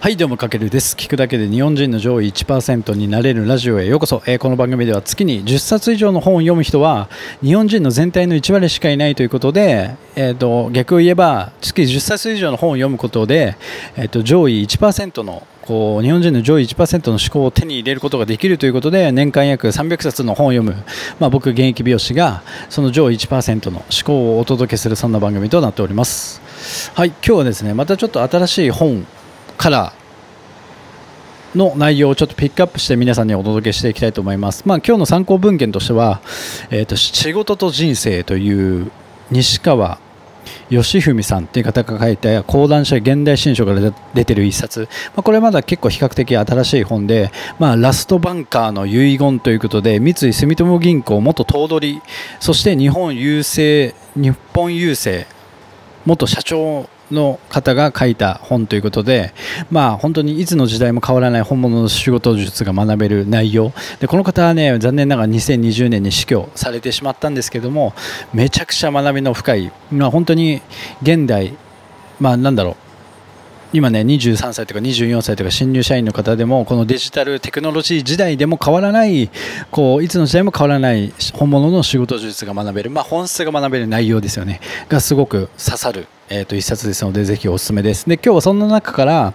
はいどうもかけるです。聞くだけで日本人の上位1%になれるラジオへようこそ、えーこの番組では月に10冊以上の本を読む人は日本人の全体の1割しかいないということで、えー、と逆を言えば月10冊以上の本を読むことで、えー、と上位1%のこう日本人の上位1%の思考を手に入れることができるということで年間約300冊の本を読む、まあ、僕現役美容師がその上位1%の思考をお届けするそんな番組となっております。はい今日はですねまたちょっと新しい本からの内容をちょっとピックアップして皆さんにお届けしていきたいと思います。まあ、今日の参考文献としては、えーと、仕事と人生という西川義文さんという方が書いた講談社現代新書から出てる一冊、まあ、これまだ結構比較的新しい本で、まあ、ラストバンカーの遺言ということで三井住友銀行元頭取そして日本郵政日本郵政元社長の方が書いた本ということで、まあ、本当にいつの時代も変わらない本物の仕事術が学べる内容。でこの方はね残念ながら2020年に死去されてしまったんですけどもめちゃくちゃ学びの深い、まあ、本当に現代、まあ、なんだろう。今ね23歳とか24歳とか新入社員の方でもこのデジタルテクノロジー時代でも変わらないこういつの時代も変わらない本物の仕事術が学べる、まあ、本質が学べる内容ですよね。がすごく刺さる、えー、と一冊ですのでぜひおすすめです。で今日はそんな中から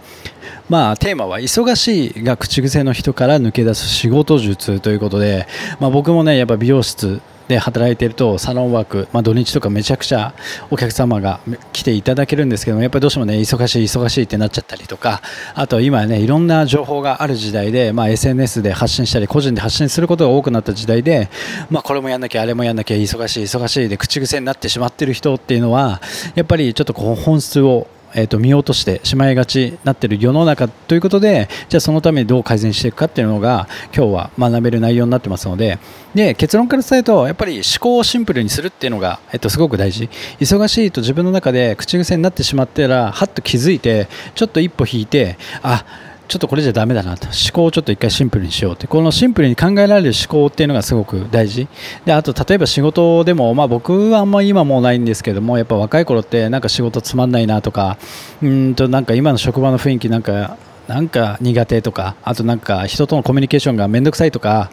まあ、テーマは忙しいが口癖の人から抜け出す仕事術ということで、まあ、僕もねやっぱ美容室で働いているとサロンワーク、まあ、土日とかめちゃくちゃお客様が来ていただけるんですけどもやっぱりどうしてもね忙しい忙しいってなっちゃったりとかあと今ねいろんな情報がある時代で、まあ、SNS で発信したり個人で発信することが多くなった時代で、まあ、これもやんなきゃあれもやんなきゃ忙しい忙しいで口癖になってしまっている人っていうのはやっぱりちょっとこう本質をえー、と見落としてしまいがちになっている世の中ということでじゃあそのためにどう改善していくかっていうのが今日は学べる内容になってますのでで結論から伝えるとやっぱり思考をシンプルにするっていうのが、えー、とすごく大事。忙しいと自分の中で口癖になってしまったらはっと気づいてちょっと一歩引いてあちょっとこれじゃだめだなと。思考をちょっと一回シンプルにしようって。このシンプルに考えられる思考っていうのがすごく大事。であと例えば仕事でも、まあ、僕はあんまり今もうないんですけどもやっぱ若い頃ってなんか仕事つまんないなとかうんとなんか今の職場の雰囲気なんかなんか苦手とかあとなんか人とのコミュニケーションが面倒くさいとか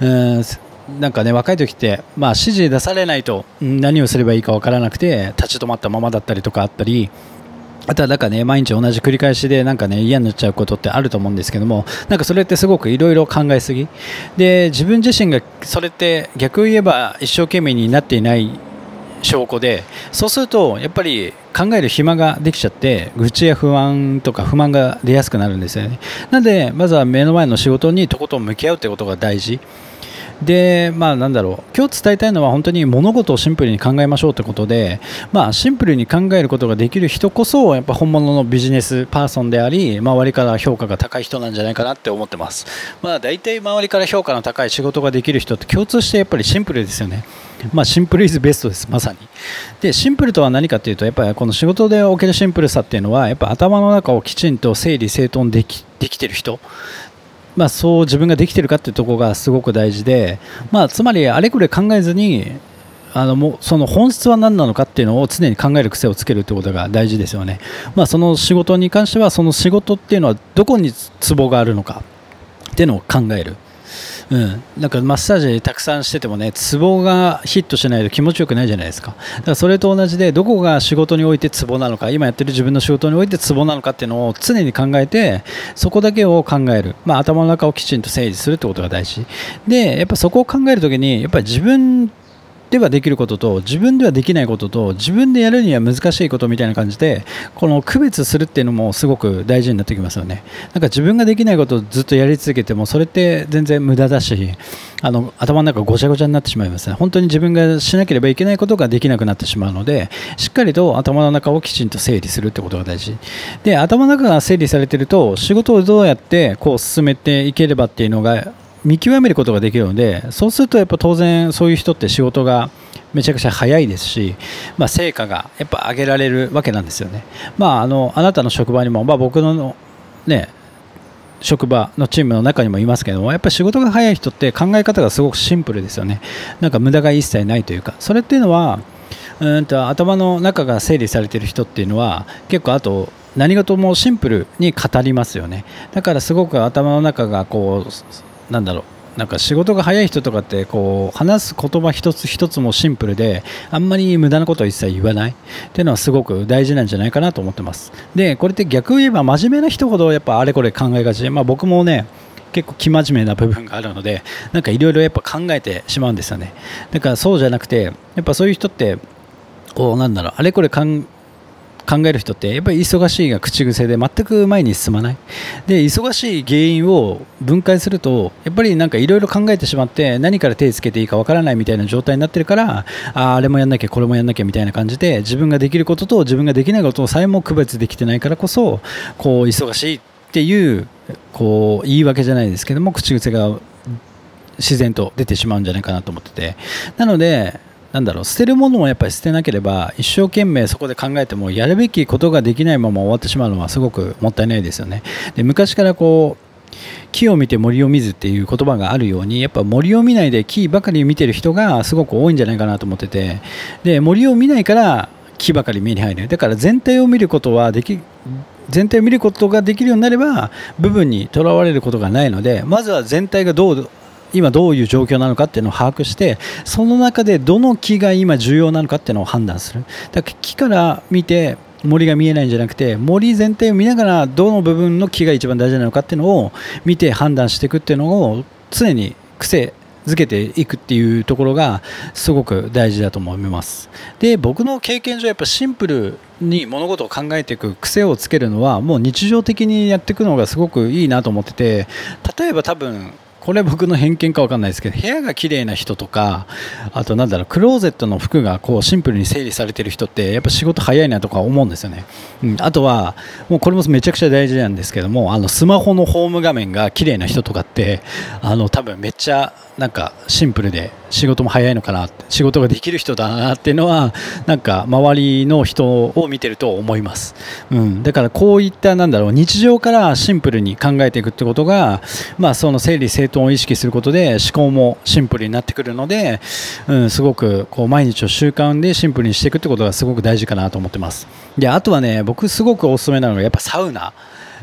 うんなんかね若い時って、まあ、指示出されないと何をすればいいか分からなくて立ち止まったままだったりとかあったりあとはなんかね毎日同じ繰り返しでなんかね嫌になっちゃうことってあると思うんですけどもなんかそれってすごくいろいろ考えすぎ。で自分自身がそれって逆を言えば一生懸命になっていない証拠でそうするとやっぱり考える暇ができちゃって愚痴や不安とか不満が出やすくなるんですよね。なのでまずは目の前の仕事にとことん向き合うってことが大事。で、まあ、なんだろう今日伝えたいのは本当に物事をシンプルに考えましょうということで、まあ、シンプルに考えることができる人こそやっぱ本物のビジネスパーソンであり周りから評価が高い人なんじゃないかなって思ってます、まあ、大体周りから評価の高い仕事ができる人って共通してやっぱりシンプルですよね。まあ、シンプルイズベストです、まさに。で、シンプルとは何かというと、やっぱりこの仕事でおけるシンプルさっていうのは、やっぱ頭の中をきちんと整理整頓できできてる人まあ、そう自分ができているかというところがすごく大事で、まあ、つまりあれこれ考えずにあのもその本質は何なのかっていうのを常に考える癖をつけるってことが大事ですよね、まあ、その仕事に関してはその仕事っていうのはどこにツボがあるのかっていうのを考える。うん、なんかマッサージたくさんしててもねツボがヒットしないと気持ちよくないじゃないですか。だからそれと同じでどこが仕事においてツボなのか今やってる自分の仕事においてツボなのかっていうのを常に考えてそこだけを考える、まあ、頭の中をきちんと整理するってことが大事。でやっぱそこを考えるときにやっぱり自分ではできることと自分ではできないことと自分でやるには難しいことみたいな感じでこの区別するっていうのもすごく大事になってきますよね。なんか自分ができないことをずっとやり続けてもそれって全然無駄だしあの頭の中ごちゃごちゃになってしまいますね。本当に自分がしなければいけないことができなくなってしまうのでしっかりと頭の中をきちんと整理するってことが大事。で頭の中が整理されてると仕事をどうやってこう進めていければっていうのが見極めることができるのでそうするとやっぱ当然そういう人って仕事がめちゃくちゃ早いですし、まあ、成果がやっぱ上げられるわけなんですよね。まあ、あのあなたの職場にも、まあ、僕の、ね、職場のチームの中にもいますけどもやっぱ仕事が早い人って考え方がすごくシンプルですよね。なんか無駄が一切ないというかそれっていうのはうんと頭の中が整理されてる人っていうのは結構あと何事もシンプルに語りますよねだからすごく頭の中がこうなんだろう。なんか仕事が早い人とかってこう話す言葉一つ一つもシンプルであんまり無駄なことは一切言わない。っていうのはすごく大事なんじゃないかなと思ってます。でこれって逆を言えば真面目な人ほどやっぱあれこれ考えがち。で、まあ、僕もね結構生真面目な部分があるのでなんかいろいろやっぱ考えてしまうんですよね。だからそうじゃなくてやっぱそういう人ってこうなんだろう。あれこれ考考える人ってやっぱり忙しいが口癖で全く前に進まない。で忙しい原因を分解するとやっぱりなんかいろいろ考えてしまって何から手をつけていいかわからないみたいな状態になってるからああれもやんなきゃこれもやんなきゃみたいな感じで自分ができることと自分ができないことをさえも区別できてないからこそこう忙しいっていうこう言い訳じゃないですけども口癖が自然と出てしまうんじゃないかなと思ってて。なのでなんだろう捨てるものもやっぱり捨てなければ一生懸命そこで考えてもやるべきことができないまま終わってしまうのはすごくもったいないですよね。で昔からこう木を見て森を見ずっていう言葉があるようにやっぱ森を見ないで木ばかり見てる人がすごく多いんじゃないかなと思っててで森を見ないから木ばかり目に入る。だから全体を見ることはでき全体を見ることができるようになれば部分にとらわれることがないのでまずは全体がどう今どういう状況なのかっていうのを把握してその中でどの木が今重要なのかっていうのを判断する。だから木から見て森が見えないんじゃなくて森全体を見ながらどの部分の木が一番大事なのかっていうのを見て判断していくっていうのを常に癖づけていくっていうところがすごく大事だと思います。で僕の経験上やっぱシンプルに物事を考えていく癖をつけるのはもう日常的にやっていくのがすごくいいなと思ってて例えば多分これ僕の偏見か分かんないですけど部屋が綺麗な人とかあとなんだろうクローゼットの服がこうシンプルに整理されてる人ってやっぱ仕事早いなとか思うんですよね、うん、あとはもうこれもめちゃくちゃ大事なんですけどもあのスマホのホーム画面が綺麗な人とかってあの多分めっちゃなんかシンプルで仕事も早いのかな仕事ができる人だなっていうのはなんか周りの人を見てると思います、うん、だからこういったなんだろう日常からシンプルに考えていくってことが、まあ、その整理整頓を意識することで思考もシンプルになってくるので、うん、すごくこう毎日を習慣でシンプルにしていくってことがすごく大事かなと思ってます。であとはね僕すごくおすすめなのがやっぱサウナ。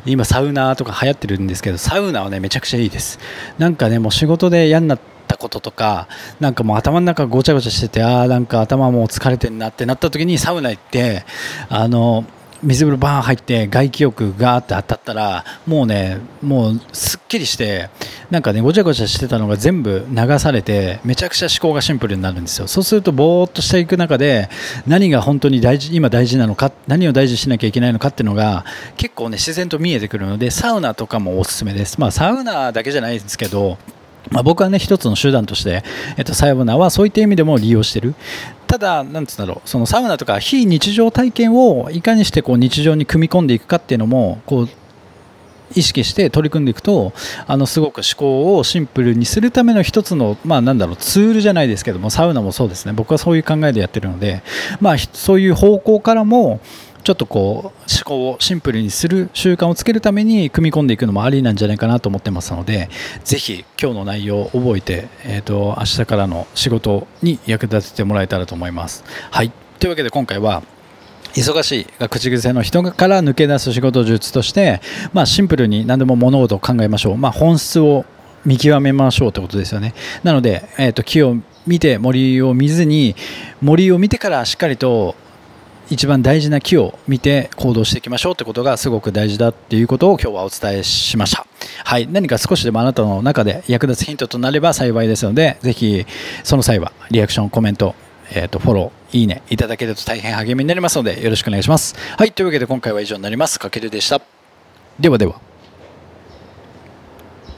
今サウナとか流行ってるんですけどサウナはねめちゃくちゃいいです。なんかねもう仕事で嫌になったこととかなんかもう頭の中ごちゃごちゃしててああなんか頭もう疲れてんなってなった時にサウナ行ってあの水風呂バーン入って外気浴ガーって当たったらもうねもうすっきりしてなんかねごちゃごちゃしてたのが全部流されてめちゃくちゃ思考がシンプルになるんですよ。そうするとぼーっとしていく中で何が本当に大事今大事なのか何を大事にしなきゃいけないのかっていうのが結構ね自然と見えてくるのでサウナとかもおすすめです。まあサウナだけじゃないですけどまあ、僕はね一つの手段として、えっと、サウナはそういった意味でも利用してる。ただ、なんつうんだろう、そのサウナとか非日常体験をいかにしてこう日常に組み込んでいくかっていうのも、こう、意識して取り組んでいくとあのすごく思考をシンプルにするための一つの、まあ、なんだろうツールじゃないですけどもサウナもそうですね。僕はそういう考えでやってるので、まあ、そういう方向からもちょっとこう思考をシンプルにする習慣をつけるために組み込んでいくのもありなんじゃないかなと思ってますのでぜひ今日の内容を覚えて、えーと、明日からの仕事に役立ててもらえたらと思います。はい。というわけで今回は忙しいが口癖の人から抜け出す仕事術として、まあ、シンプルに何でも物事を考えましょう、まあ、本質を見極めましょうということですよね。なので、えーと木を見て森を見ずに森を見てからしっかりと一番大事な木を見て行動していきましょうってことがすごく大事だっていうことを今日はお伝えしました。はい。何か少しでもあなたの中で役立つヒントとなれば幸いですので、ぜひその際はリアクション、コメント、えっ、ー、と、フォロー、いいねいただけると大変励みになりますのでよろしくお願いします。はい。というわけで今回は以上になります。かけるでした。ではでは。